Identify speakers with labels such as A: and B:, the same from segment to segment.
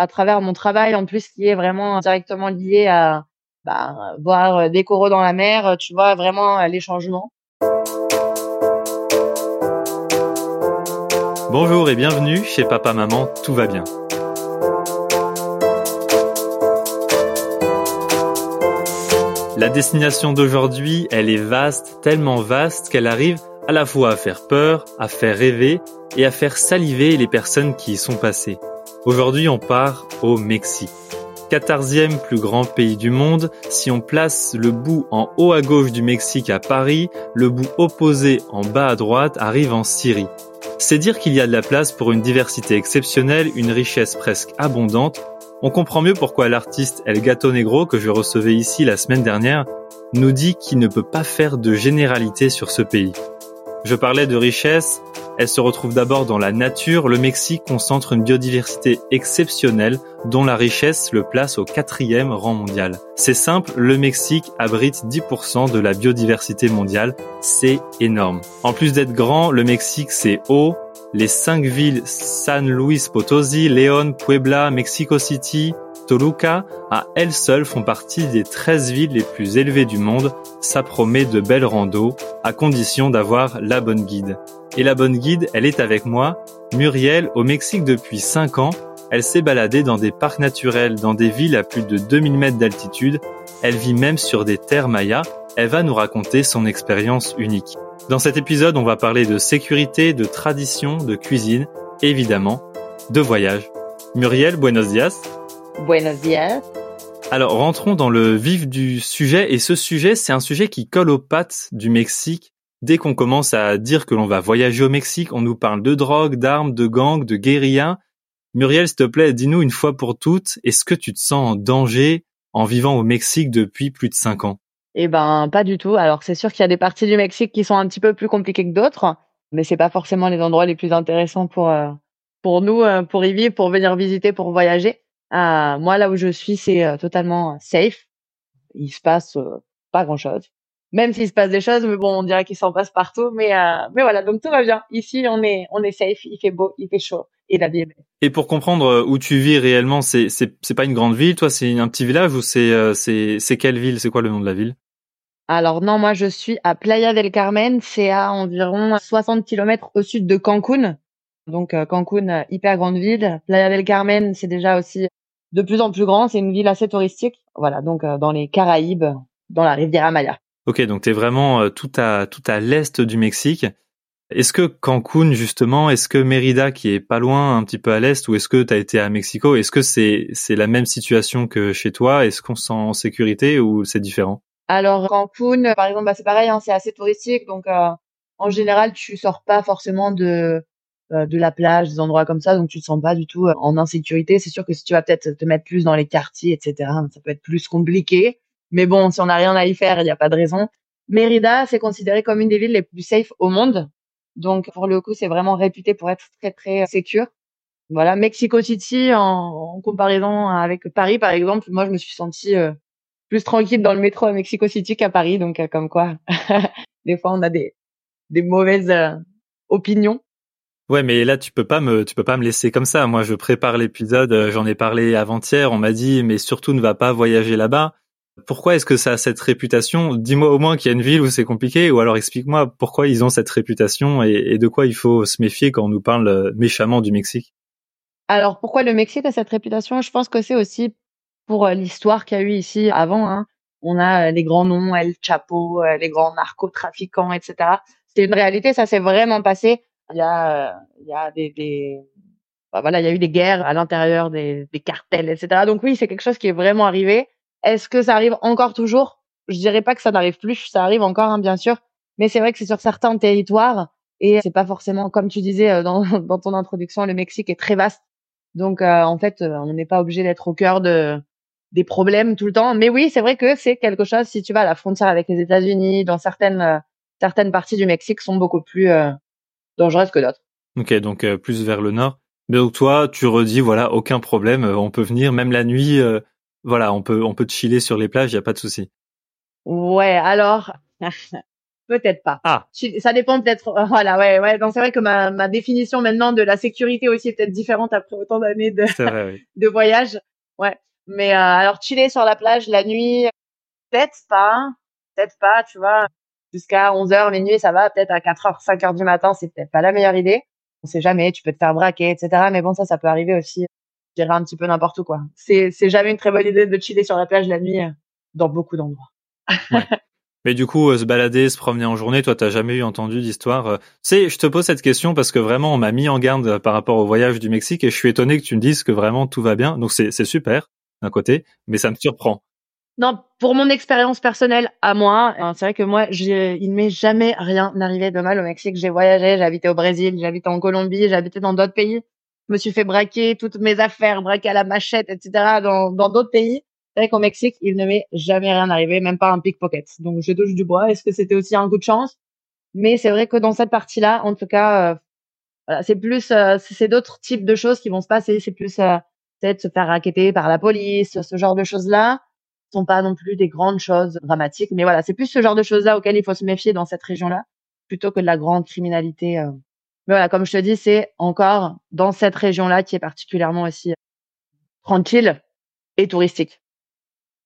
A: à travers mon travail en plus qui est vraiment directement lié à bah, voir des coraux dans la mer, tu vois vraiment les changements.
B: Bonjour et bienvenue chez Papa Maman, tout va bien. La destination d'aujourd'hui, elle est vaste, tellement vaste qu'elle arrive à la fois à faire peur, à faire rêver et à faire saliver les personnes qui y sont passées. Aujourd'hui, on part au Mexique. 14e plus grand pays du monde, si on place le bout en haut à gauche du Mexique à Paris, le bout opposé en bas à droite arrive en Syrie. C'est dire qu'il y a de la place pour une diversité exceptionnelle, une richesse presque abondante. On comprend mieux pourquoi l'artiste El Gato Negro, que je recevais ici la semaine dernière, nous dit qu'il ne peut pas faire de généralité sur ce pays. Je parlais de richesse, elle se retrouve d'abord dans la nature. Le Mexique concentre une biodiversité exceptionnelle dont la richesse le place au quatrième rang mondial. C'est simple, le Mexique abrite 10% de la biodiversité mondiale. C'est énorme. En plus d'être grand, le Mexique c'est haut. Les cinq villes San Luis Potosí, León, Puebla, Mexico City, Toluca, à elles seules font partie des 13 villes les plus élevées du monde. Ça promet de belles randos, à condition d'avoir la bonne guide. Et la bonne guide, elle est avec moi. Muriel, au Mexique depuis 5 ans, elle s'est baladée dans des parcs naturels, dans des villes à plus de 2000 mètres d'altitude. Elle vit même sur des terres mayas. Elle va nous raconter son expérience unique. Dans cet épisode, on va parler de sécurité, de tradition, de cuisine, évidemment, de voyage. Muriel, buenos dias.
A: Buenos días.
B: Alors rentrons dans le vif du sujet et ce sujet c'est un sujet qui colle aux pattes du Mexique. Dès qu'on commence à dire que l'on va voyager au Mexique, on nous parle de drogue, d'armes, de gangs, de guérilla. Muriel, s'il te plaît, dis-nous une fois pour toutes, est-ce que tu te sens en danger en vivant au Mexique depuis plus de cinq ans?
A: Eh ben, pas du tout. Alors c'est sûr qu'il y a des parties du Mexique qui sont un petit peu plus compliquées que d'autres, mais c'est pas forcément les endroits les plus intéressants pour euh, pour nous, euh, pour y vivre, pour venir visiter, pour voyager. Euh, moi, là où je suis, c'est euh, totalement safe. Il se passe euh, pas grand-chose. Même s'il se passe des choses, mais bon, on dirait qu'il s'en passe partout. Mais mais voilà, donc tout va bien. Ici, on est on est safe. Il fait beau, il fait chaud et la vie est belle.
B: Et pour comprendre où tu vis réellement, c'est c'est c'est pas une grande ville, toi, c'est un petit village ou c'est c'est c'est quelle ville? C'est quoi le nom de la ville?
A: Alors non, moi je suis à Playa del Carmen, c'est à environ 60 km au sud de Cancun. Donc Cancun, hyper grande ville. Playa del Carmen, c'est déjà aussi de plus en plus grand. C'est une ville assez touristique. Voilà, donc euh, dans les Caraïbes, dans la Riviera Maya.
B: Ok, donc tu es vraiment euh, tout à tout à l'est du Mexique. Est-ce que Cancun justement, est-ce que Mérida qui est pas loin, un petit peu à l'est, ou est-ce que tu as été à Mexico Est-ce que c'est c'est la même situation que chez toi? Est-ce qu'on se sent en sécurité ou c'est différent?
A: Alors Cancun, par exemple, bah, c'est pareil, hein, c'est assez touristique, donc euh, en général tu sors pas forcément de de la plage, des endroits comme ça, donc tu te sens pas du tout euh, en insécurité. C'est sûr que si tu vas peut-être te mettre plus dans les quartiers, etc., ça peut être plus compliqué. Mais bon, si on n'a rien à y faire, il n'y a pas de raison. Mérida, c'est considéré comme une des villes les plus safe au monde. Donc, pour le coup, c'est vraiment réputé pour être très, très sécure. Voilà, Mexico City, en, comparaison avec Paris, par exemple, moi, je me suis sentie euh, plus tranquille dans le métro à Mexico City qu'à Paris. Donc, comme quoi, des fois, on a des, des mauvaises opinions.
B: Ouais, mais là tu peux pas me tu peux pas me laisser comme ça. Moi, je prépare l'épisode, euh, j'en ai parlé avant-hier, on m'a dit mais surtout ne va pas voyager là-bas. Pourquoi est-ce que ça a cette réputation? Dis-moi au moins qu'il y a une ville où c'est compliqué ou alors explique-moi pourquoi ils ont cette réputation et, de quoi il faut se méfier quand on nous parle euh, méchamment du Mexique.
A: Alors pourquoi le Mexique a cette réputation? Je pense que c'est aussi pour euh, l'histoire qu'il y a eu ici avant. Hein. On a les grands noms, El Chapo, les grands narcotrafiquants, etc. C'est une réalité, ça s'est vraiment passé il y a, il y a des, des bah, voilà, il y a eu des guerres à l'intérieur des, des cartels, etc. Donc oui, c'est quelque chose qui est vraiment arrivé. Est-ce que ça arrive encore toujours? Je dirais pas que ça n'arrive plus, ça arrive encore, hein, bien sûr. Mais c'est vrai que c'est sur certains territoires et c'est pas forcément, comme tu disais euh, dans, dans ton introduction, le Mexique est très vaste. Donc euh, en fait, euh, on n'est pas obligé d'être au cœur de des problèmes tout le temps. Mais oui, c'est vrai que c'est quelque chose. Si tu vas à la frontière avec les États-Unis, dans certaines certaines parties du Mexique sont beaucoup plus dangereuse que d'autres.
B: Ok, donc euh, plus vers le nord. Mais donc toi, tu redis voilà, aucun problème, euh, on peut venir même la nuit. Euh, voilà, on peut on peut chiller sur les plages, il y a pas de souci.
A: Ouais, alors peut-être pas.
B: Ah.
A: Ça dépend peut-être. Voilà, ouais, ouais. Donc c'est vrai que ma, ma définition maintenant de la sécurité aussi est peut-être différente après autant d'années de,
B: vrai, oui.
A: de voyage. Ouais. Mais euh, alors chiller sur la plage la nuit, peut-être pas, peut-être pas, tu vois. Jusqu'à 11h, minuit, ça va. Peut-être à 4h, 5h du matin, c'est peut-être pas la meilleure idée. On sait jamais, tu peux te faire braquer, etc. Mais bon, ça, ça peut arriver aussi. Je dirais un petit peu n'importe quoi. C'est, c'est jamais une très bonne idée de chiller sur la plage la nuit euh, dans beaucoup d'endroits.
B: Mais du coup, euh, se balader, se promener en journée, toi, t'as jamais eu entendu d'histoire. Euh, c'est, je te pose cette question parce que vraiment, on m'a mis en garde par rapport au voyage du Mexique et je suis étonné que tu me dises que vraiment tout va bien. Donc c'est, c'est super d'un côté, mais ça me surprend.
A: Non, pour mon expérience personnelle à moi, euh, c'est vrai que moi, il m'est jamais rien arrivé de mal au Mexique. J'ai voyagé, j'ai habité au Brésil, j'ai habité en Colombie, j'ai habité dans d'autres pays. Je me suis fait braquer toutes mes affaires, braquer à la machette, etc. dans dans d'autres pays. C'est vrai qu'au Mexique, il ne m'est jamais rien arrivé, même pas un pickpocket. Donc je touche du bois. Est-ce que c'était aussi un coup de chance? Mais c'est vrai que dans cette partie-là, en tout cas, euh, voilà, c'est plus, euh, c'est d'autres types de choses qui vont se passer. C'est plus euh, peut-être se faire raqueter par la police, ce genre de choses-là sont pas non plus des grandes choses dramatiques. Mais voilà, c'est plus ce genre de choses-là auxquelles il faut se méfier dans cette région-là, plutôt que de la grande criminalité. Euh. Mais voilà, comme je te dis, c'est encore dans cette région-là qui est particulièrement aussi tranquille et touristique.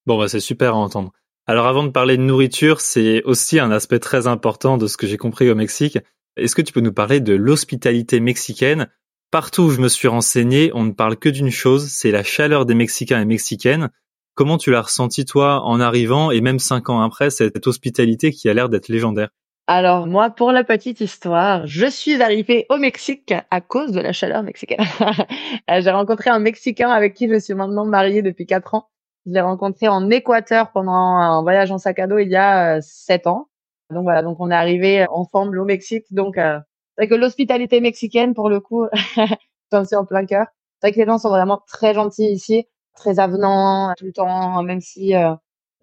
B: Bon, bah, c'est super à entendre. Alors, avant de parler de nourriture, c'est aussi un aspect très important de ce que j'ai compris au Mexique. Est-ce que tu peux nous parler de l'hospitalité mexicaine? Partout où je me suis renseigné, on ne parle que d'une chose, c'est la chaleur des Mexicains et Mexicaines. Comment tu l'as ressenti toi en arrivant et même cinq ans après cette hospitalité qui a l'air d'être légendaire?
A: Alors moi, pour la petite histoire, je suis arrivée au Mexique à cause de la chaleur mexicaine. J'ai rencontré un Mexicain avec qui je suis maintenant mariée depuis quatre ans. Je l'ai rencontré en Équateur pendant un voyage en sac à dos il y a euh, sept ans. Donc voilà, donc on est arrivé ensemble au Mexique. Donc euh, c'est que l'hospitalité mexicaine, pour le coup, c'est en plein cœur. C'est vrai que les gens sont vraiment très gentils ici, très avenants tout le temps, même si euh,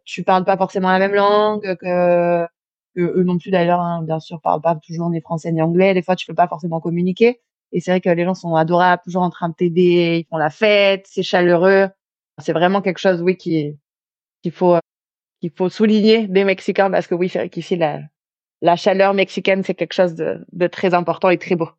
A: tu parles pas forcément la même langue, que, que eux non plus d'ailleurs, hein, bien sûr, parlent pas toujours ni français ni anglais. Des fois, tu peux pas forcément communiquer. Et c'est vrai que les gens sont adorables, toujours en train de t'aider, ils font la fête, c'est chaleureux. C'est vraiment quelque chose, oui, qui qu'il faut qu'il faut souligner des Mexicains parce que oui, c'est vrai qu'ici la la chaleur mexicaine c'est quelque chose de, de très important et très beau.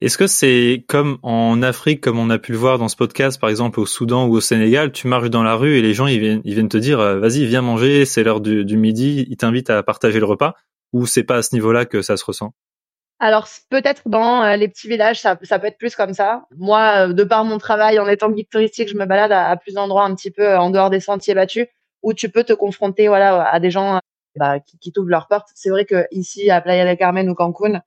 B: Est-ce que c'est comme en Afrique, comme on a pu le voir dans ce podcast, par exemple au Soudan ou au Sénégal, tu marches dans la rue et les gens ils viennent, ils viennent te dire euh, vas-y viens manger, c'est l'heure du, du midi, ils t'invitent à partager le repas, ou c'est pas à ce niveau-là que ça se ressent?
A: Alors peut-être dans euh, les petits villages, ça, ça, peut être plus comme ça. Moi, euh, de par mon travail en étant guide touristique, je me balade à, plus d'endroits un petit peu en dehors des sentiers battus où tu peux te confronter voilà à des gens bah, qui, qui t'ouvrent leurs portes. C'est vrai que ici à Playa del Carmen ou Cancun,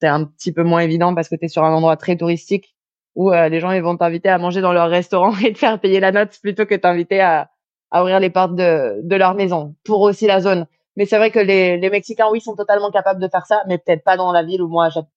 A: c'est un petit peu moins évident parce que tu es sur un endroit très touristique où les gens ils vont t'inviter à manger dans leur restaurant et te faire payer la note plutôt que t'inviter à, ouvrir les portes de, leur maison pour aussi la zone. Mais c'est vrai que les, Mexicains, oui, sont totalement capables de faire ça, mais peut-être pas dans la ville où moi j'habite.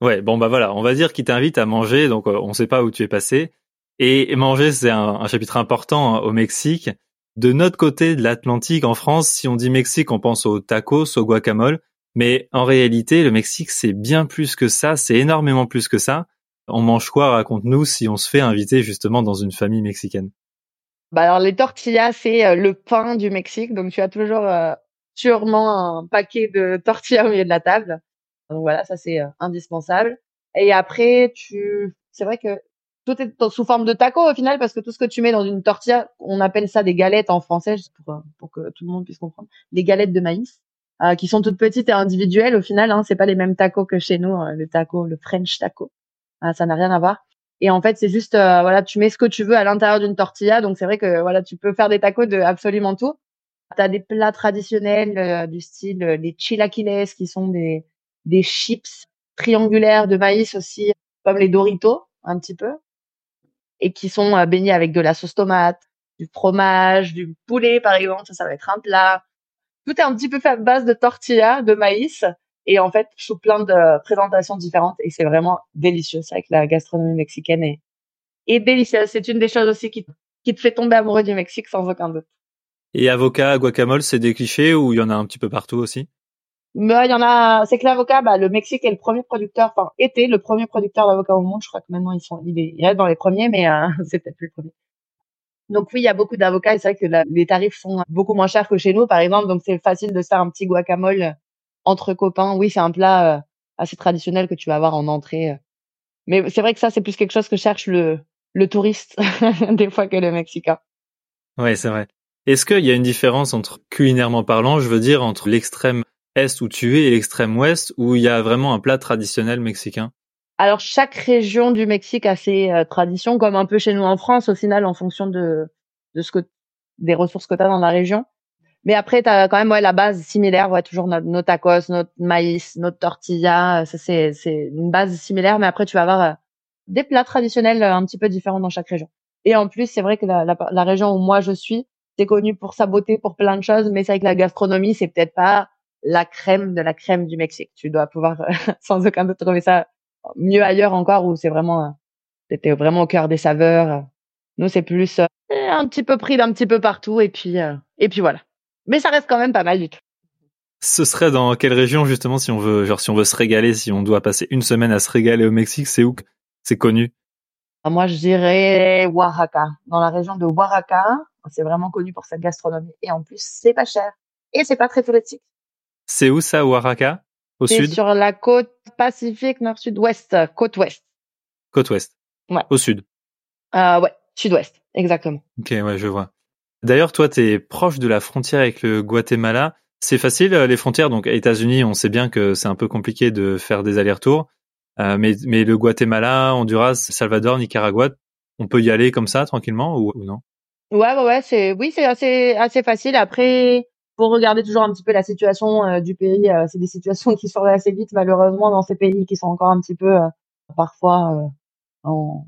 B: Ouais, bon bah voilà, on va dire qu'ils t'invitent à manger, donc euh, on sait pas où tu es passé. Et manger, c'est un, un, chapitre important hein, au Mexique. De notre côté de l'Atlantique, en France, si on dit Mexique, on pense aux tacos, au guacamole. Mais en réalité, le Mexique, c'est bien plus que ça, c'est énormément plus que ça. On mange quoi, raconte-nous, si on se fait inviter justement dans une famille mexicaine?
A: Bah alors les tortillas, c'est euh, le pain du Mexique, donc tu as toujours euh, sûrement un paquet de tortillas au milieu de la table. Donc voilà, ça c'est euh, indispensable. Et après, tu, c'est vrai que tout est sous forme de taco au final parce que tout ce que tu mets dans une tortilla, on appelle ça des galettes en français pour, euh, pour que tout le monde puisse comprendre. Des galettes de maïs euh, qui sont toutes petites et individuelles au final. Hein, c'est pas les mêmes tacos que chez nous, le taco, le French taco. Ah, ça n'a rien à voir. Et en fait, c'est juste voilà, tu mets ce que tu veux à l'intérieur d'une tortilla. Donc c'est vrai que voilà, tu peux faire des tacos de absolument tout. Tu as des plats traditionnels euh, du style euh, les chilaquiles qui sont des, des chips triangulaires de maïs aussi, comme les Doritos, un petit peu, et qui sont euh, baignés avec de la sauce tomate, du fromage, du poulet par exemple, ça, ça va être un plat. Tout est un petit peu fait à base de tortilla, de maïs, et en fait sous plein de présentations différentes, et c'est vraiment délicieux. C'est vrai que la gastronomie mexicaine est, est délicieuse. C'est une des choses aussi qui, qui te fait tomber amoureux du Mexique sans aucun doute.
B: Et avocat, guacamole, c'est des clichés ou il y en a un petit peu partout aussi?
A: Bah, il y en a, c'est que l'avocat, bah, le Mexique est le premier producteur, enfin, était le premier producteur d'avocat au monde. Je crois que maintenant, ils sont, il est, il est dans les premiers, mais euh, c'est peut-être plus le premier. Donc oui, il y a beaucoup d'avocats et c'est vrai que les tarifs sont beaucoup moins chers que chez nous, par exemple. Donc c'est facile de se faire un petit guacamole entre copains, oui, c'est un plat assez traditionnel que tu vas avoir en entrée. Mais c'est vrai que ça, c'est plus quelque chose que cherche le, le touriste des fois que le Mexicain.
B: Ouais, c'est vrai. Est-ce qu'il y a une différence entre culinairement parlant, je veux dire, entre l'extrême est où tu es et l'extrême ouest, où il y a vraiment un plat traditionnel mexicain?
A: Alors chaque région du Mexique a ses euh, traditions, comme un peu chez nous en France, au final, en fonction de, de ce que des ressources que tu as dans la région. Mais après, tu as quand même ouais, la base similaire, ouais, toujours nos tacos, notre maïs, notre tortilla, ça c'est, une base similaire, mais après tu vas avoir euh, des plats traditionnels euh, un petit peu différents dans chaque région. Et en plus, c'est vrai que la, la, la, région où moi je suis, c'est connu pour sa beauté, pour plein de choses, mais c'est vrai que la gastronomie, c'est peut-être pas la crème de la crème du Mexique. Tu dois pouvoir sans aucun doute trouver ça mieux ailleurs encore où c'est vraiment, euh, c'était vraiment au cœur des saveurs. Nous, c'est plus un petit peu pris d'un petit peu partout et puis et puis voilà. Mais ça reste quand même pas mal du tout.
B: Ce serait dans quelle région justement si on veut genre si on veut se régaler, si on doit passer une semaine à se régaler au Mexique, c'est où c'est connu?
A: Ah, Moi je dirais Oaxaca, dans la région de Oaxaca, c'est vraiment connu pour sa gastronomie et en plus c'est pas cher et c'est pas très touristique.
B: C'est où ça Oaxaca? Au sud
A: sur la côte Pacifique nord-sud-ouest, côte ouest.
B: Côte ouest.
A: Ouais.
B: Au sud.
A: Euh, ouais, sud-ouest, exactement.
B: Ok, ouais, je vois. D'ailleurs, toi, tu es proche de la frontière avec le Guatemala. C'est facile, euh, les frontières. Donc, États-Unis, on sait bien que c'est un peu compliqué de faire des allers-retours. Euh, mais, mais le Guatemala, Honduras, Salvador, Nicaragua, on peut y aller comme ça, tranquillement, ou, non?
A: Ouais, ouais, ouais. C'est, oui, c'est assez, assez facile. Après, faut regarder toujours un petit peu la situation euh, du pays. c'est des situations qui sont assez vite, malheureusement, dans ces pays qui sont encore un petit peu, parfois, en,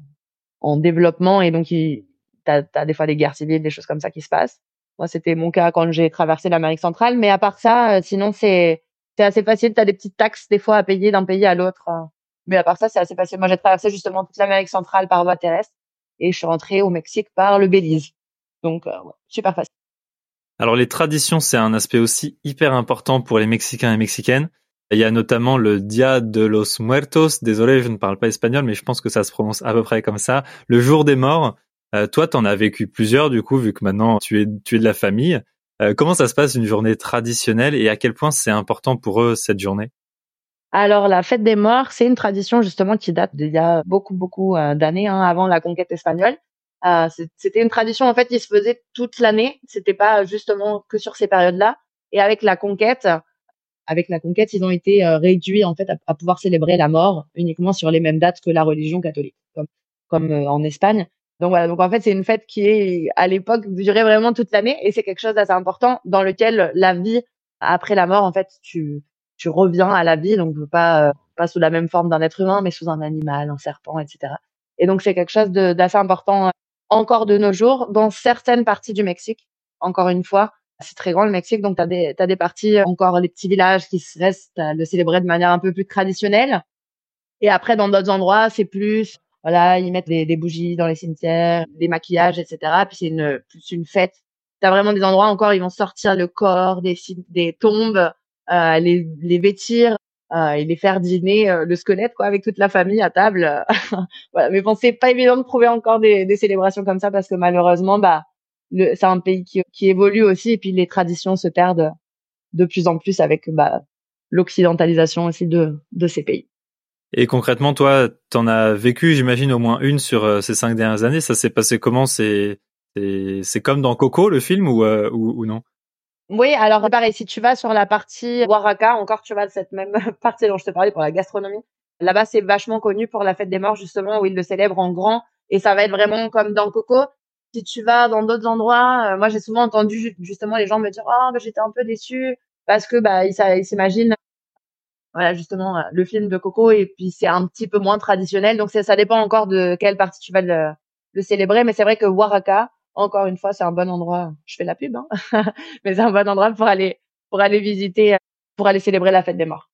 A: en développement. Et donc, ils, t'as as des fois des guerres civiles, des choses comme ça qui se passent. Moi, c'était mon cas quand j'ai traversé l'Amérique centrale. Mais à part ça, euh, sinon, c'est assez facile. Tu as des petites taxes des fois à payer d'un pays à l'autre. Euh. Mais à part ça, c'est assez facile. Moi, j'ai traversé justement toute l'Amérique centrale par voie terrestre et je suis rentrée au Mexique par le Belize. Donc, euh, super facile.
B: Alors, les traditions, c'est un aspect aussi hyper important pour les Mexicains et Mexicaines. Il y a notamment le Dia de los Muertos. Désolé, je ne parle pas espagnol, mais je pense que ça se prononce à peu près comme ça. Le jour des morts. Euh, toi, t'en as vécu plusieurs du coup, vu que maintenant tu es tu es de la famille. Euh, comment ça se passe une journée traditionnelle et à quel point c'est important pour eux cette journée?
A: Alors la fête des morts, c'est une tradition justement qui date d'il y a beaucoup beaucoup euh, d'années, hein, avant la conquête espagnole. Euh, c'était une tradition en fait qui se faisait toute l'année. C'était pas justement que sur ces périodes-là. Et avec la conquête, avec la conquête, ils ont été réduits en fait à, pouvoir célébrer la mort uniquement sur les mêmes dates que la religion catholique, comme comme en Espagne. Donc voilà, donc en fait c'est une fête qui est à l'époque durait vraiment toute l'année et c'est quelque chose d'assez important dans lequel la vie après la mort en fait tu tu reviens à la vie donc pas euh, pas sous la même forme d'un être humain mais sous un animal, un serpent, etc. Et donc c'est quelque chose d'assez important euh, encore de nos jours dans certaines parties du Mexique. Encore une fois, c'est très grand le Mexique donc t'as des t'as des parties encore les petits villages qui restent à le célébrer de manière un peu plus traditionnelle. Et après dans d'autres endroits c'est plus voilà, ils mettent des, des, bougies dans les cimetières, des maquillages, etc. Puis c'est une plus une fête. T'as vraiment des endroits encore, ils vont sortir le corps des des tombes, euh, les les vêtir euh, et les faire dîner euh, le squelette quoi avec toute la famille à table. voilà. Mais bon, c'est pas évident de trouver encore des, des célébrations comme ça parce que malheureusement, bah, c'est un pays qui, qui évolue aussi et puis les traditions se perdent de plus en plus avec bah, l'occidentalisation aussi de de ces pays.
B: Et concrètement, toi, t'en as vécu, j'imagine, au moins une sur euh, ces cinq dernières années. Ça s'est passé comment? C'est c'est comme dans Coco, le film, ou, euh, ou, ou, non?
A: Oui, alors pareil, si tu vas sur la partie Oaxaca, encore tu vas de cette même partie dont je te parlais pour la gastronomie. Là-bas, c'est vachement connu pour la fête des morts, justement, où ils le célèbrent en grand. Et ça va être vraiment comme dans Coco. Si tu vas dans d'autres endroits, euh, moi j'ai souvent entendu justement les gens me dire oh bah, j'étais un peu déçu parce que bah ils s'imaginent voilà justement euh, le film de Coco et puis c'est un petit peu moins traditionnel donc ça dépend encore de quelle partie tu vas le, le célébrer mais c'est vrai que Waraka encore une fois c'est un bon endroit. Je fais la pub hein. Mais c'est un bon endroit pour aller pour aller visiter pour aller célébrer la fête des morts.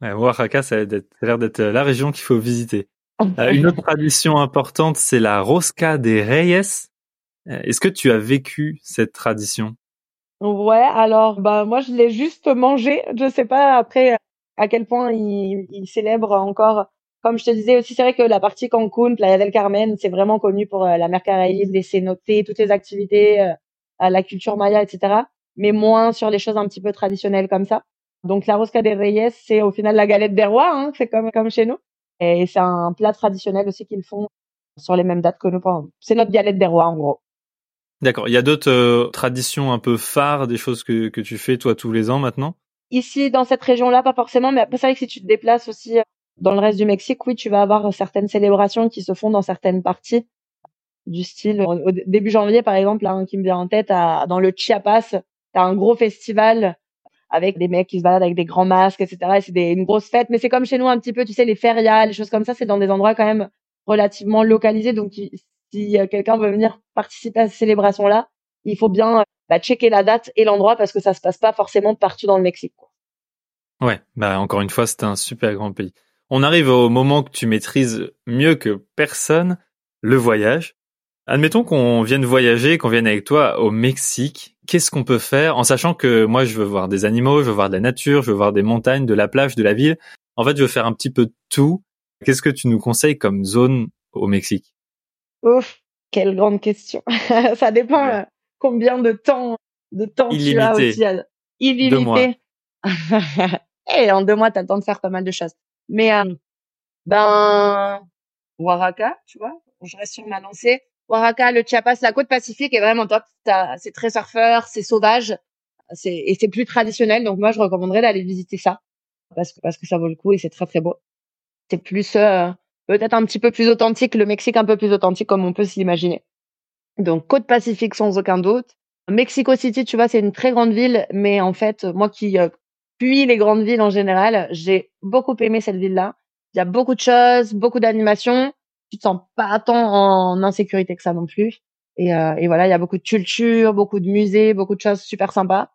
B: Ouais, Oaxaca ça a l'air d'être la région qu'il faut visiter. Euh, une autre tradition importante c'est la Rosca des Reyes. Euh, est-ce que tu as vécu cette tradition?
A: Ouais, alors bah moi je l'ai juste mangé. Je sais pas après à quel point ils, ils célèbrent encore. Comme je te disais aussi, c'est vrai que la partie Cancun, Playa del Carmen, c'est vraiment connu pour euh, la mer Caraïbe, les cénotés, toutes les activités, euh, la culture maya, etc. Mais moins sur les choses un petit peu traditionnelles comme ça. Donc la rosca des reyes, c'est au final la galette des rois, hein, c'est comme comme chez nous. Et c'est un plat traditionnel aussi qu'ils font sur les mêmes dates que nous. C'est notre galette des rois en gros.
B: D'accord. Il y a d'autres euh, traditions un peu phares, des choses que, que tu fais toi tous les ans maintenant?
A: Ici, dans cette région-là, pas forcément, mais après, c'est vrai que si tu te déplaces aussi dans le reste du Mexique, oui, tu vas avoir certaines célébrations qui se font dans certaines parties du style. Au début janvier, par exemple, là, qui me vient en tête, dans le Chiapas, t'as un gros festival avec des mecs qui se baladent avec des grands masques, etc. Et c'est une grosse fête, mais c'est comme chez nous un petit peu, tu sais, les férias, les choses comme ça, c'est dans des endroits quand même relativement localisés. Donc, si quelqu'un veut venir participer à ces célébrations-là, il faut bien bah, checker la date et l'endroit parce que ça se passe pas forcément partout dans le Mexique.
B: Ouais, bah encore une fois, c'est un super grand pays. On arrive au moment que tu maîtrises mieux que personne, le voyage. Admettons qu'on vienne voyager, qu'on vienne avec toi au Mexique. Qu'est-ce qu'on peut faire en sachant que moi je veux voir des animaux, je veux voir de la nature, je veux voir des montagnes, de la plage, de la ville. En fait, je veux faire un petit peu de tout. Qu'est-ce que tu nous conseilles comme zone au Mexique?
A: Ouf, quelle grande question. ça dépend euh, combien de temps de temps tu as aussi. Illimité. Et en deux mois, tu as le temps de faire pas mal de choses. Mais euh, ben Oaxaca, tu vois, je reste sur ma lancée. Oaxaca, le Chiapas, la côte pacifique est vraiment top. C'est très surfeur, c'est sauvage, c'est et c'est plus traditionnel. Donc moi, je recommanderais d'aller visiter ça parce que parce que ça vaut le coup et c'est très très beau. C'est plus euh, peut-être un petit peu plus authentique, le Mexique un peu plus authentique comme on peut s'imaginer. Donc côte pacifique sans aucun doute. Mexico City, tu vois, c'est une très grande ville, mais en fait, moi qui euh, les grandes villes en général, j'ai beaucoup aimé cette ville-là. Il y a beaucoup de choses, beaucoup d'animations. Tu te sens pas tant en insécurité que ça non plus. Et, euh, voilà, il y a beaucoup de culture, beaucoup de musées, beaucoup de choses super sympas.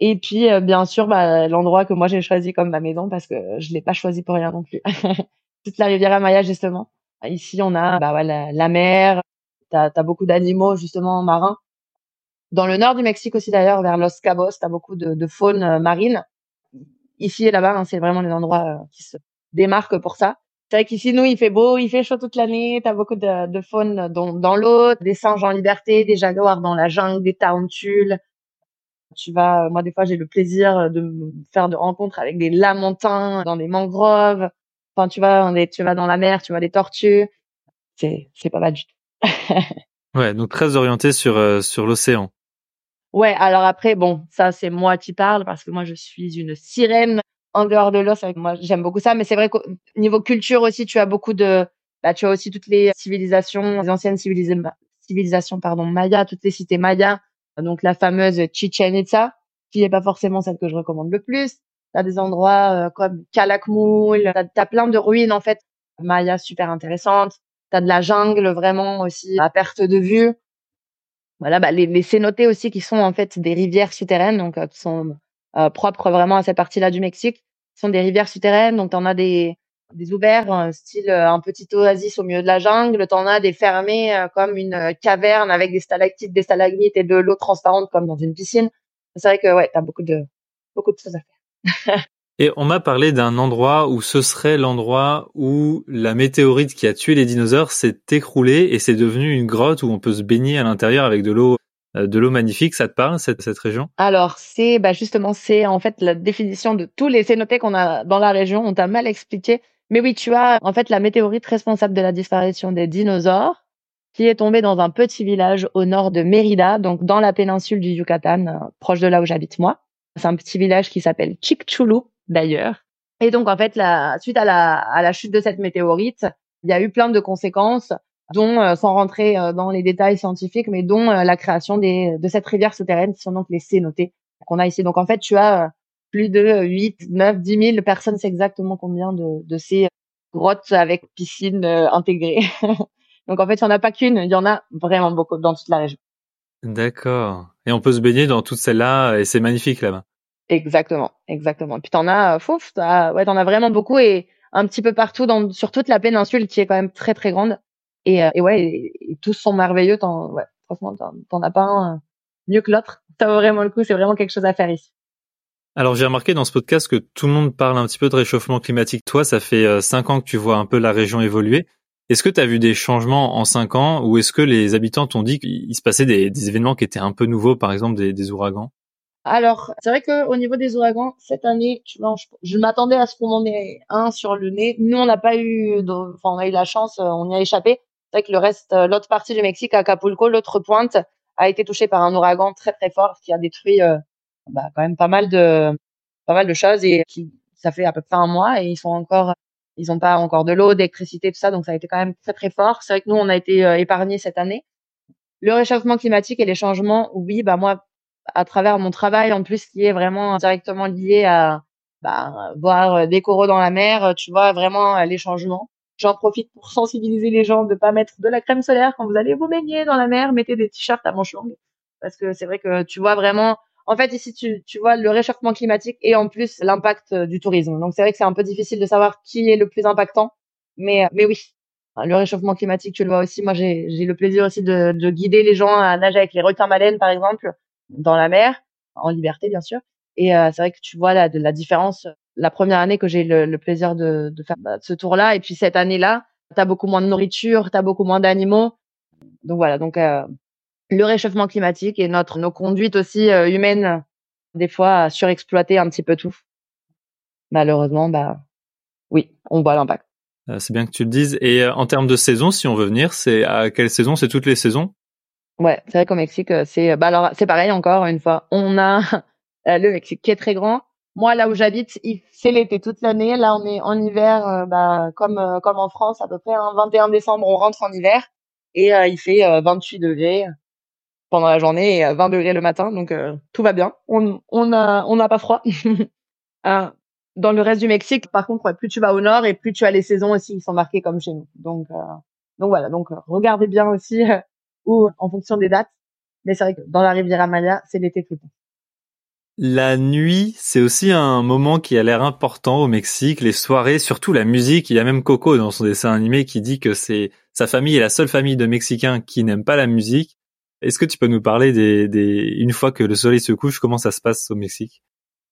A: Et puis, euh, bien sûr, bah, l'endroit que moi j'ai choisi comme ma maison parce que je l'ai pas choisi pour rien non plus. Toute la Riviera Maya, justement. Ici, on a bah, voilà, la mer. T'as as beaucoup d'animaux justement marins. Dans le nord du Mexique aussi d'ailleurs, vers Los Cabos, t'as beaucoup de, de faune euh, marine ici et là-bas, hein, c'est vraiment les endroits euh, qui se démarquent pour ça. C'est vrai qu'ici, nous, il fait beau, il fait chaud toute l'année, t'as beaucoup de, de faune dans, l'eau, des singes en liberté, des jaguars dans la jungle, des tarentules. Tu vas, moi, des fois, j'ai le plaisir de me faire de rencontres avec des lamentins dans des mangroves. Enfin, tu vas, tu vas dans la mer, tu vois des tortues. C'est, pas mal du tout.
B: ouais, donc très orienté sur, euh, sur l'océan.
A: Ouais, alors après, bon, ça c'est moi qui parle parce que moi je suis une sirène en dehors de l'eau. Moi j'aime beaucoup ça, mais c'est vrai qu'au niveau culture aussi, tu as beaucoup de, bah, tu as aussi toutes les civilisations, les anciennes civilisations, civilisations pardon, mayas, toutes les cités mayas. Donc la fameuse Chichen Itza, qui n'est pas forcément celle que je recommande le plus. Tu as des endroits euh, comme Calakmul, tu as, plein de ruines en fait mayas super intéressantes. Tu as de la jungle vraiment aussi à perte de vue voilà, bah, les, les cénotés aussi qui sont en fait des rivières souterraines, donc euh, qui sont euh, propres vraiment à cette partie-là du Mexique, qui sont des rivières souterraines. Donc, en as des des ouverts, euh, style un petit oasis au milieu de la jungle. T'en as des fermés comme une caverne avec des stalactites, des stalagmites et de l'eau transparente comme dans une piscine. C'est vrai que ouais, t'as beaucoup de beaucoup de choses à faire.
B: Et on m'a parlé d'un endroit où ce serait l'endroit où la météorite qui a tué les dinosaures s'est écroulée et c'est devenu une grotte où on peut se baigner à l'intérieur avec de l'eau euh, de l'eau magnifique, ça te parle cette, cette région?
A: Alors c'est bah justement c'est en fait la définition de tous les cénotés qu'on a dans la région. On t'a mal expliqué, mais oui tu as en fait la météorite responsable de la disparition des dinosaures qui est tombée dans un petit village au nord de Mérida, donc dans la péninsule du Yucatan, euh, proche de là où j'habite moi. C'est un petit village qui s'appelle Chicxulub d'ailleurs. Et donc en fait, la, suite à la, à la chute de cette météorite, il y a eu plein de conséquences, dont, euh, sans rentrer euh, dans les détails scientifiques, mais dont euh, la création des, de cette rivière souterraine, qui sont donc les cénotés qu'on a ici. Donc en fait, tu as plus de 8, 9, 10 000 personnes, c'est exactement combien de, de ces grottes avec piscine intégrée. donc en fait, il n'y en a pas qu'une, il y en a vraiment beaucoup dans toute la région.
B: D'accord. Et on peut se baigner dans toutes celles-là, et c'est magnifique là-bas.
A: Exactement, exactement. Puis t'en as, fouf, ouais, t'en as vraiment beaucoup et un petit peu partout dans, sur toute la péninsule qui est quand même très très grande. Et, euh, et ouais, et, tous sont merveilleux. T'en, ouais, franchement, t'en, as pas un euh, mieux que l'autre. Ça vaut vraiment le coup. C'est vraiment quelque chose à faire ici.
B: Alors j'ai remarqué dans ce podcast que tout le monde parle un petit peu de réchauffement climatique. Toi, ça fait euh, cinq ans que tu vois un peu la région évoluer. Est-ce que tu as vu des changements en cinq ans ou est-ce que les habitants t'ont dit qu'il se passait des, des, événements qui étaient un peu nouveaux, par exemple des ouragans?
A: Alors, c'est vrai que au niveau des ouragans, cette année, tu vois, je, m'attendais à ce qu'on en ait un sur le nez. Nous, on n'a pas eu, enfin, on a eu la chance, euh, on y a échappé. C'est vrai que le reste, euh, l'autre partie du Mexique, Acapulco, l'autre pointe, a été touchée par un ouragan très très fort qui a détruit euh, bah, quand même pas mal de pas mal de choses et qui ça fait à peu près un mois et ils sont encore ils ont pas encore de l'eau, d'électricité, tout ça, donc ça a été quand même très très fort. C'est vrai que nous on a été euh, épargnés cette année. Le réchauffement climatique et les changements, oui, bah moi à travers mon travail en plus qui est vraiment directement lié à bah, voir des coraux dans la mer, tu vois vraiment les changements. J'en profite pour sensibiliser les gens de pas mettre de la crème solaire quand vous allez vous baigner dans la mer, mettez des t-shirts à manches longues parce que c'est vrai que tu vois vraiment en fait, ici, tu, tu vois le réchauffement climatique et en plus l'impact euh, du tourisme. Donc, c'est vrai que c'est un peu difficile de savoir qui est le plus impactant. Mais, euh, mais oui, le réchauffement climatique, tu le vois aussi. Moi, j'ai, le plaisir aussi de, de guider les gens à nager avec les requins-baleines, par exemple, dans la mer, en liberté, bien sûr. Et euh, c'est vrai que tu vois la, de la différence. La première année que j'ai le, le plaisir de, de faire bah, ce tour-là, et puis cette année-là, tu as beaucoup moins de nourriture, tu as beaucoup moins d'animaux. Donc voilà, donc le réchauffement climatique et notre nos conduites aussi euh, humaines des fois surexploiter un petit peu tout. Malheureusement, bah oui, on voit l'impact.
B: Euh, c'est bien que tu le dises. Et euh, en termes de saison, si on veut venir, c'est à quelle saison? C'est toutes les saisons?
A: Ouais, c'est vrai qu'au Mexique, c'est bah alors c'est pareil encore une fois. On a le Mexique qui est très grand. Moi, là où j'habite, c'est l'été toute l'année. Là, on est en hiver, bah, comme comme en France, à peu près. hein, 21 décembre, on rentre en hiver et il fait 28 degrés pendant la journée et 20 degrés le matin, donc euh, tout va bien. On on a on n'a pas froid. Euh, dans le reste du Mexique, par contre, plus tu vas au nord et plus tu as les saisons aussi qui sont marquées comme chez nous. Donc euh, donc voilà, donc regardez bien aussi ou en fonction des dates. Mais c'est vrai que dans la Riviera Maya, c'est l'été tout le temps.
B: La nuit, c'est aussi un moment qui a l'air important au Mexique, les soirées, surtout la musique. Il y a même Coco dans son dessin animé qui dit que c'est sa famille est la seule famille de Mexicains qui n'aiment pas la musique. Est-ce que tu peux nous parler des, des, une fois que le soleil se couche, comment ça se passe au Mexique?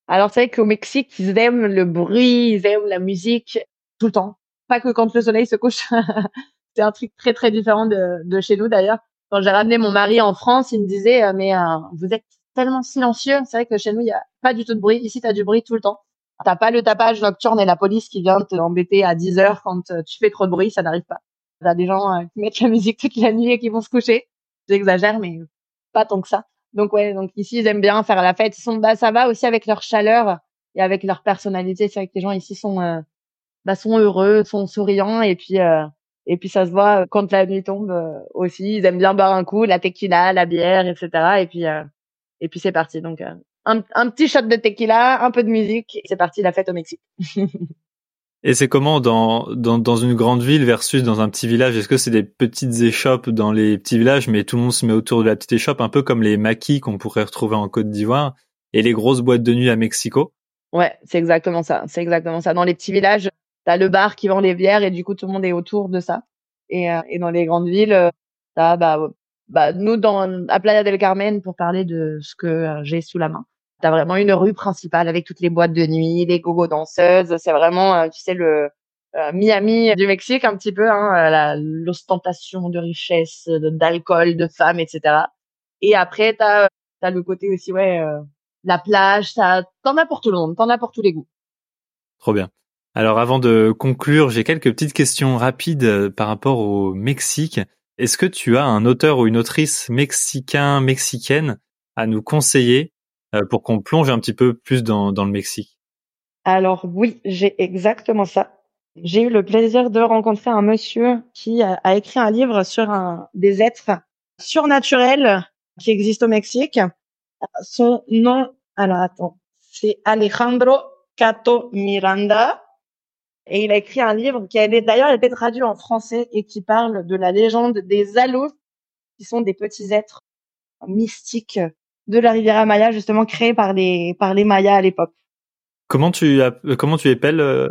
A: Alors c'est vrai qu'au Mexique, ils aiment le bruit, ils aiment la musique tout le temps. Pas que quand le soleil se couche. c'est un truc très très différent de, de chez nous d'ailleurs. Quand j'ai ramené mon mari en France, il me disait euh, mais euh, vous êtes tellement silencieux. C'est vrai que chez nous il y a pas du tout de bruit. Ici tu as du bruit tout le temps. T'as pas le tapage nocturne et la police qui vient t'embêter à 10 heures quand euh, tu fais trop de bruit, ça n'arrive pas. T'as des gens qui mettent la musique toute la nuit et qui vont se coucher j'exagère, mais pas tant que ça. Donc ouais, donc ici ils aiment bien faire la fête. Ils sont, bah ça va aussi avec leur chaleur et avec leur personnalité. C'est vrai que les gens ici sont, euh, bah sont heureux, sont souriants et puis euh, et puis ça se voit quand la nuit tombe euh, aussi. Ils aiment bien boire un coup, la tequila, la bière, etc. Et puis et puis c'est parti. Donc un, un petit shot de tequila, un peu de musique, c'est parti la fête au Mexique.
B: Et c'est comment dans, dans, dans une grande ville versus dans un petit village? Est-ce que c'est des petites échoppes dans les petits villages, mais tout le monde se met autour de la petite échoppe, un peu comme les maquis qu'on pourrait retrouver en Côte d'Ivoire et les grosses boîtes de nuit à Mexico?
A: Ouais, c'est exactement ça. C'est exactement ça. Dans les petits villages, t'as le bar qui vend les bières et du coup tout le monde est autour de ça. Et, euh, et dans les grandes villes, euh, t'as bah, bah nous dans à Playa del Carmen pour parler de ce que euh, j'ai sous la main T'as vraiment une rue principale avec toutes les boîtes de nuit, les gogo danseuses. C'est vraiment, euh, tu sais, le euh, Miami du Mexique un petit peu, hein, l'ostentation de richesse, d'alcool, de, femmes, etc. Et après, t'as as le côté aussi, ouais, euh, la plage. T'en as pour tout le monde, t'en as pour tous les goûts.
B: Trop bien. Alors avant de conclure, j'ai quelques petites questions rapides par rapport au Mexique. Est-ce que tu as un auteur ou une autrice mexicain, mexicaine à nous conseiller euh, pour qu'on plonge un petit peu plus dans, le Mexique?
A: Alors oui, j'ai exactement ça. J'ai eu le plaisir de rencontrer un monsieur qui a, écrit un livre sur des êtres surnaturels qui existent au Mexique. Son nom, alors attends, c'est Alejandro Cato Miranda. Et il a écrit un livre qui a d'ailleurs été traduit en français et qui parle de la légende des Alous, qui sont des petits êtres mystiques de la Riviera Maya, justement créée par les par les Mayas à l'époque.
B: Comment tu comment tu appelles euh...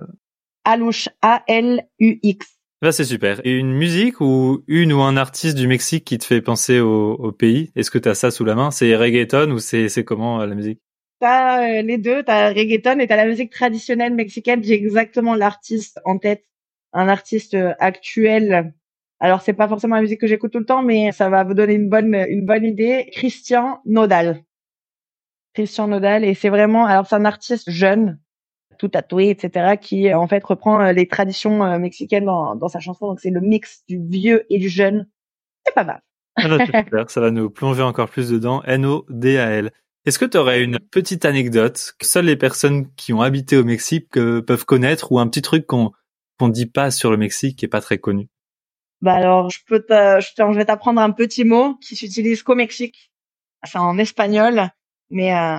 A: Alouche A L U X.
B: Ah, c'est super. Et une musique ou une ou un artiste du Mexique qui te fait penser au, au pays? Est-ce que tu as ça sous la main? C'est reggaeton ou c'est c'est comment euh, la musique?
A: T'as euh, les deux, t'as reggaeton et t'as la musique traditionnelle mexicaine. J'ai exactement l'artiste en tête, un artiste euh, actuel alors c'est pas forcément la musique que j'écoute tout le temps, mais ça va vous donner une bonne une bonne idée. Christian Nodal. Christian Nodal. Et c'est vraiment, alors c'est un artiste jeune, tout tatoué, etc., qui en fait reprend les traditions mexicaines dans, dans sa chanson. Donc c'est le mix du vieux et du jeune. C'est pas mal.
B: Ah ça va nous plonger encore plus dedans. N-O-D-A-L. Est-ce que tu aurais une petite anecdote que seules les personnes qui ont habité au Mexique peuvent connaître ou un petit truc qu'on qu'on dit pas sur le Mexique qui est pas très connu?
A: Bah alors, je peux je, vais t'apprendre un petit mot qui s'utilise qu'au Mexique. C'est en espagnol, mais euh,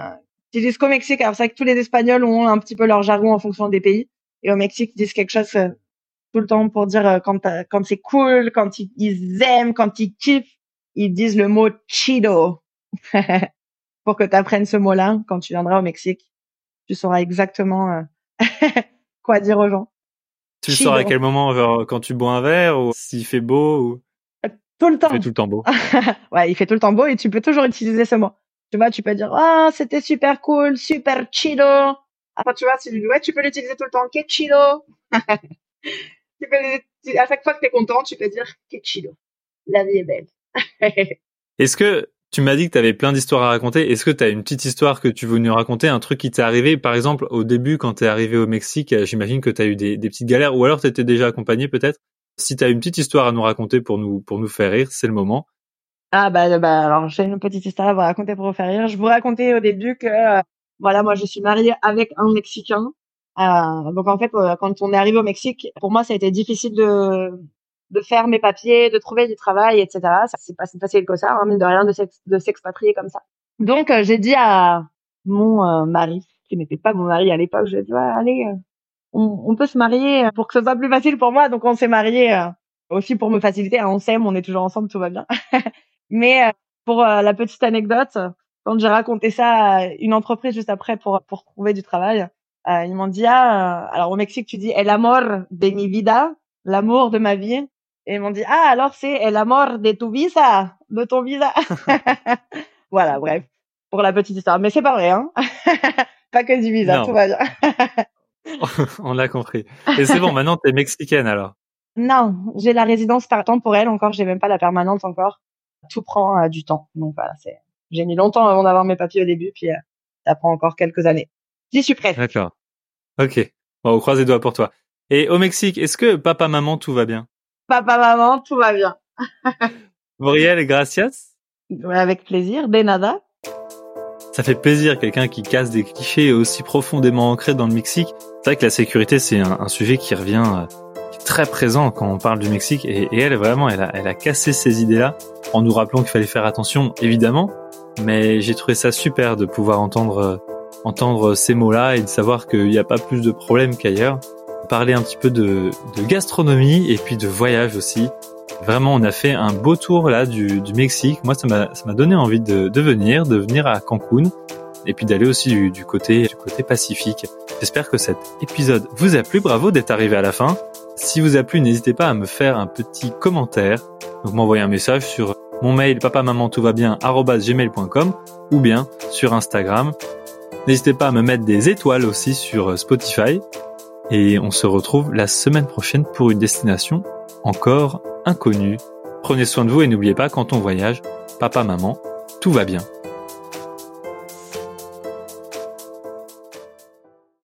A: s'utilise qu'au Mexique. C'est vrai que tous les Espagnols ont un petit peu leur jargon en fonction des pays. Et au Mexique, ils disent quelque chose euh, tout le temps pour dire euh, quand quand c'est cool, quand ils, ils aiment, quand ils kiffent, ils disent le mot chido. pour que tu apprennes ce mot-là quand tu viendras au Mexique. Tu sauras exactement euh, quoi dire aux gens.
B: Tu sauras à quel moment, genre quand tu bois un verre ou s'il fait beau ou
A: euh, tout le temps.
B: Il fait tout le temps beau.
A: ouais, il fait tout le temps beau et tu peux toujours utiliser ce mot. Tu vois, tu peux dire ah c'était super cool, super chido. Enfin, tu vois, tu, ouais, tu peux l'utiliser tout le temps. Que chido. tu peux, à chaque fois que tu es content, tu peux dire que chido. La vie est belle.
B: Est-ce que tu m'as dit que tu avais plein d'histoires à raconter. Est-ce que tu as une petite histoire que tu veux nous raconter, un truc qui t'est arrivé? Par exemple, au début, quand tu es arrivé au Mexique, euh, j'imagine que tu as eu des, petites galères, ou alors tu étais déjà accompagné peut-être. Si tu as une petite histoire à nous raconter pour nous, pour nous faire rire, c'est le moment.
A: Ah bah, bah alors j'ai une petite histoire à vous raconter pour vous faire rire. Je vous racontais au début que euh, voilà moi je suis mariée avec un Mexicain. Euh, donc en fait quand on est arrivé au Mexique, pour moi ça a été difficile de de faire mes papiers, de trouver du travail, etc. Ça s'est pas si facile que ça, hein, mine de rien, de s'expatrier comme ça. Donc euh, j'ai dit à mon euh, mari, qui n'était pas mon mari à l'époque, j'ai dit allez, euh, on, on, peut se marier pour que ce soit plus facile pour moi. Donc on s'est marié aussi pour me faciliter. Hein, on s'aime, on est toujours ensemble, tout va bien. Mais pour la petite anecdote, quand j'ai raconté ça à une entreprise juste après pour pour trouver du travail, ils m'ont dit ah alors au Mexique tu dis el amor de mi vida, l'amour de ma vie. Et ils m'ont dit, ah, alors c'est la mort de ton visa, de ton visa. voilà, bref, pour la petite histoire. Mais c'est pas vrai, hein. pas que du visa, tout va bien.
B: On l'a compris. Et c'est bon, maintenant t'es mexicaine alors.
A: Non, j'ai la résidence temporelle encore, j'ai même pas la permanente encore. Tout prend euh, du temps. Donc voilà, c'est, j'ai mis longtemps avant d'avoir mes papiers au début, puis euh, ça prend encore quelques années. J'y suis prête.
B: D'accord. Ok. Bon, on croise les doigts pour toi. Et au Mexique, est-ce que papa, maman, tout va bien?
A: Papa, maman, tout va bien.
B: et gracias?
A: Avec plaisir, de nada.
B: Ça fait plaisir, quelqu'un qui casse des clichés aussi profondément ancrés dans le Mexique. C'est vrai que la sécurité, c'est un, sujet qui revient euh, très présent quand on parle du Mexique. Et, elle, vraiment, elle a, elle a cassé ces idées-là en nous rappelant qu'il fallait faire attention, évidemment. Mais j'ai trouvé ça super de pouvoir entendre, euh, entendre ces mots-là et de savoir qu'il n'y a pas plus de problèmes qu'ailleurs parler un petit peu de, gastronomie et puis de voyage aussi. Vraiment, on a fait un beau tour là du, Mexique. Moi, ça m'a donné envie de, venir, de venir à Cancun et puis d'aller aussi du, côté du côté Pacifique. J'espère que cet épisode vous a plu. Bravo d'être arrivé à la fin. Si vous a plu, n'hésitez pas à me faire un petit commentaire. Donc m'envoyer un message sur mon mail papa maman tout va bien gmail.com ou bien sur Instagram. N'hésitez pas à me mettre des étoiles aussi sur Spotify et on se retrouve la semaine prochaine pour une destination encore inconnue. Prenez soin de vous et n'oubliez pas, quand on voyage, papa, maman, tout va bien.